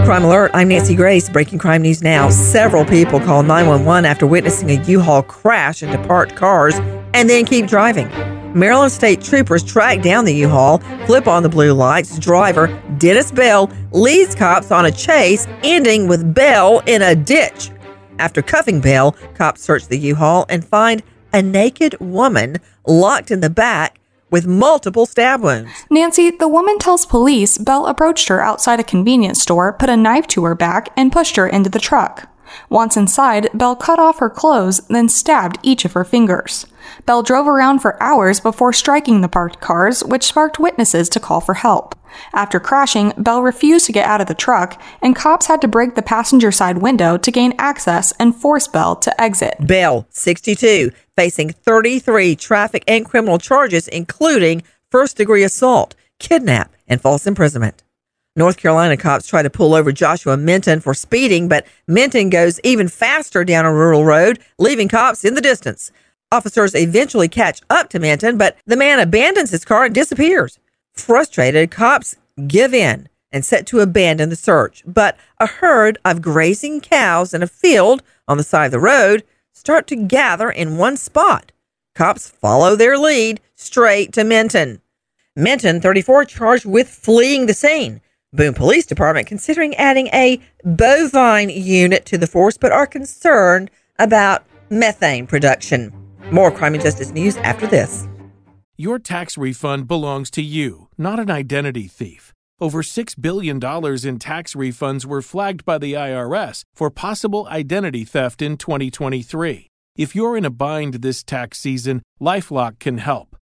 Crime Alert, I'm Nancy Grace. Breaking crime news now. Several people call 911 after witnessing a U-Haul crash into parked cars and then keep driving. Maryland State troopers track down the U-Haul, flip on the blue lights. Driver, Dennis Bell, leads cops on a chase, ending with Bell in a ditch. After cuffing Bell, cops search the U-Haul and find a naked woman locked in the back with multiple stab wounds. Nancy, the woman tells police Bell approached her outside a convenience store, put a knife to her back, and pushed her into the truck. Once inside, Bell cut off her clothes, then stabbed each of her fingers. Bell drove around for hours before striking the parked cars, which sparked witnesses to call for help. After crashing, Bell refused to get out of the truck, and cops had to break the passenger side window to gain access and force Bell to exit. Bell, 62, facing 33 traffic and criminal charges, including first degree assault, kidnap, and false imprisonment. North Carolina cops try to pull over Joshua Minton for speeding, but Minton goes even faster down a rural road, leaving cops in the distance. Officers eventually catch up to Minton, but the man abandons his car and disappears. Frustrated, cops give in and set to abandon the search. But a herd of grazing cows in a field on the side of the road start to gather in one spot. Cops follow their lead straight to Minton. Minton, 34, charged with fleeing the scene. Boone Police Department considering adding a bovine unit to the force, but are concerned about methane production. More crime and justice news after this. Your tax refund belongs to you, not an identity thief. Over $6 billion in tax refunds were flagged by the IRS for possible identity theft in 2023. If you're in a bind this tax season, Lifelock can help.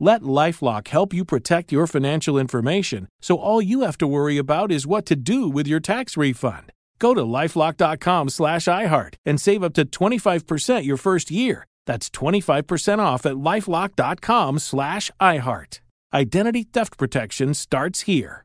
Let Lifelock help you protect your financial information so all you have to worry about is what to do with your tax refund. Go to lifelock.com slash iHeart and save up to 25% your first year. That's 25% off at lifelock.com slash iHeart. Identity theft protection starts here.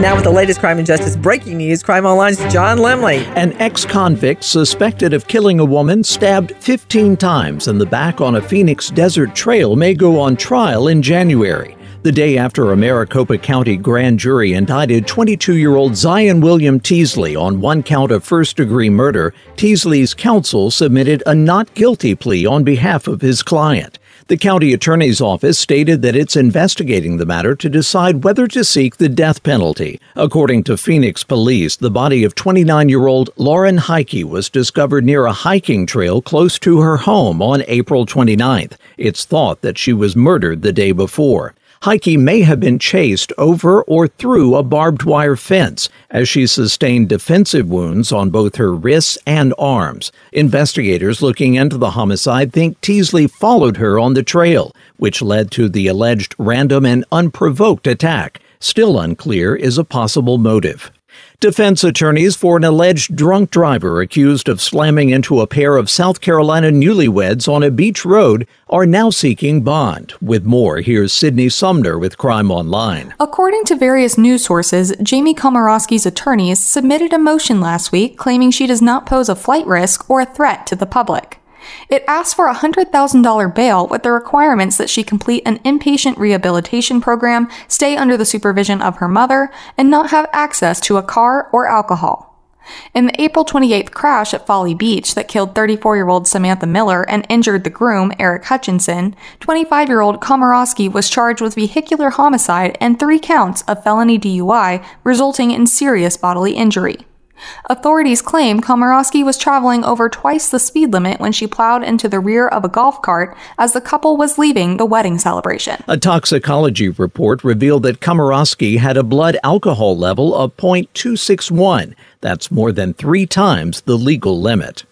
Now, with the latest crime and justice breaking news, Crime Online's John Lemley. An ex convict suspected of killing a woman stabbed 15 times in the back on a Phoenix desert trail may go on trial in January. The day after a Maricopa County grand jury indicted 22 year old Zion William Teasley on one count of first degree murder, Teasley's counsel submitted a not guilty plea on behalf of his client. The county attorney's office stated that it's investigating the matter to decide whether to seek the death penalty. According to Phoenix police, the body of 29 year old Lauren Heike was discovered near a hiking trail close to her home on April 29th. It's thought that she was murdered the day before. Heike may have been chased over or through a barbed wire fence as she sustained defensive wounds on both her wrists and arms. Investigators looking into the homicide think Teasley followed her on the trail, which led to the alleged random and unprovoked attack. Still unclear is a possible motive. Defense attorneys for an alleged drunk driver accused of slamming into a pair of South Carolina newlyweds on a beach road are now seeking bond. With more, here's Sydney Sumner with Crime Online. According to various news sources, Jamie Komoroski's attorneys submitted a motion last week claiming she does not pose a flight risk or a threat to the public. It asks for a $100,000 bail with the requirements that she complete an inpatient rehabilitation program, stay under the supervision of her mother, and not have access to a car or alcohol. In the April 28th crash at Folly Beach that killed 34 year old Samantha Miller and injured the groom, Aric Hutchinson, 25 year old Komoroski was charged with vehicular homicide and three counts of felony DUI resulting in serious bodily injury. Authorities claim Komoroski was traveling over twice the speed limit when she plowed into the rear of a golf cart as the couple was leaving the wedding celebration. A toxicology report revealed that Komoroski had a blood alcohol level of 0.261. That's more than three times the legal limit.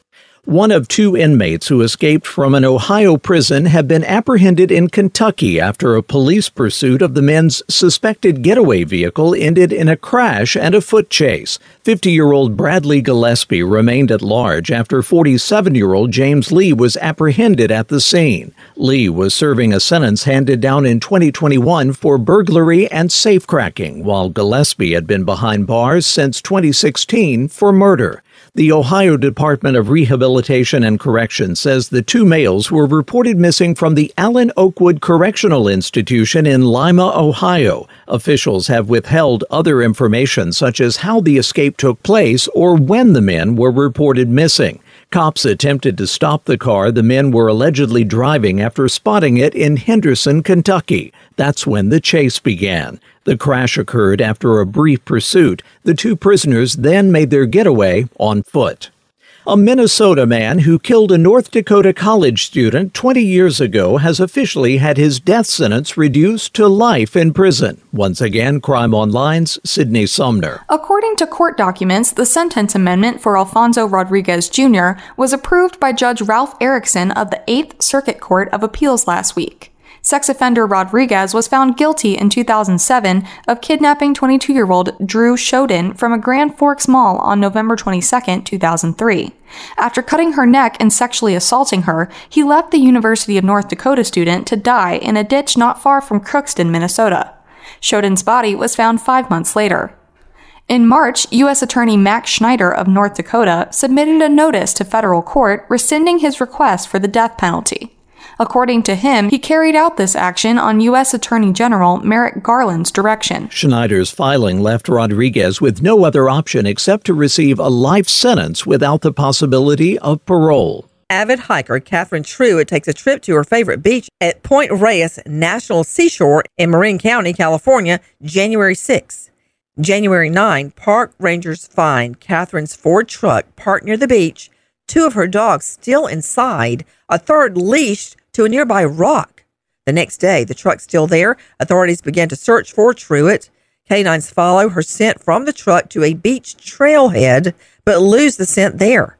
One of two inmates who escaped from an Ohio prison have been apprehended in Kentucky after a police pursuit of the men's suspected getaway vehicle ended in a crash and a foot chase. 50 year old Bradley Gillespie remained at large after 47 year old James Lee was apprehended at the scene. Lee was serving a sentence handed down in 2021 for burglary and safecracking, while Gillespie had been behind bars since 2016 for murder. The Ohio Department of Rehabilitation and Correction says the two males were reported missing from the Allen Oakwood Correctional Institution in Lima, Ohio. Officials have withheld other information such as how the escape took place or when the men were reported missing. Cops attempted to stop the car the men were allegedly driving after spotting it in Henderson, Kentucky. That's when the chase began. The crash occurred after a brief pursuit. The two prisoners then made their getaway on foot. A Minnesota man who killed a North Dakota college student 20 years ago has officially had his death sentence reduced to life in prison. Once again, Crime Online's Sydney Sumner. According to court documents, the sentence amendment for Alfonso Rodriguez Jr. was approved by Judge Ralph Erickson of the Eighth Circuit Court of Appeals last week. Sex offender Rodriguez was found guilty in 2007 of kidnapping 22 year old Dru Sjodin from a Grand Forks mall on November 22, 2003. After cutting her neck and sexually assaulting her, he left the University of North Dakota student to die in a ditch not far from Crookston, Minnesota. Sjodin's body was found five months later. In March, U.S. Attorney Max Schneider of North Dakota submitted a notice to federal court rescinding his request for the death penalty. According to him, he carried out this action on U.S. Attorney General Merrick Garland's direction. Schneider's filing left Rodriguez with no other option except to receive a life sentence without the possibility of parole. Avid hiker Catherine Truitt takes a trip to her favorite beach at Point Reyes National Seashore in Marin County, California, January 6. January 9, park rangers find Catherine's Ford truck parked near the beach, two of her dogs still inside, a third leashed to a nearby rock. The next day, the truck still there, authorities began to search for Truitt. Canines follow her scent from the truck to a beach trailhead, but lose the scent there.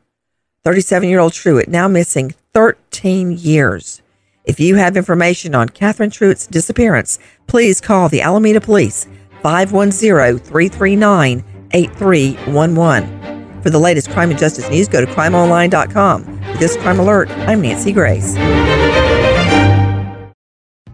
37 year old Truitt now missing 13 years. If you have information on Catherine Truitt's disappearance, please call the Alameda Police 510 339 8311. For the latest crime and justice news, go to crimeonline.com. With this crime alert, I'm Nancy Grace.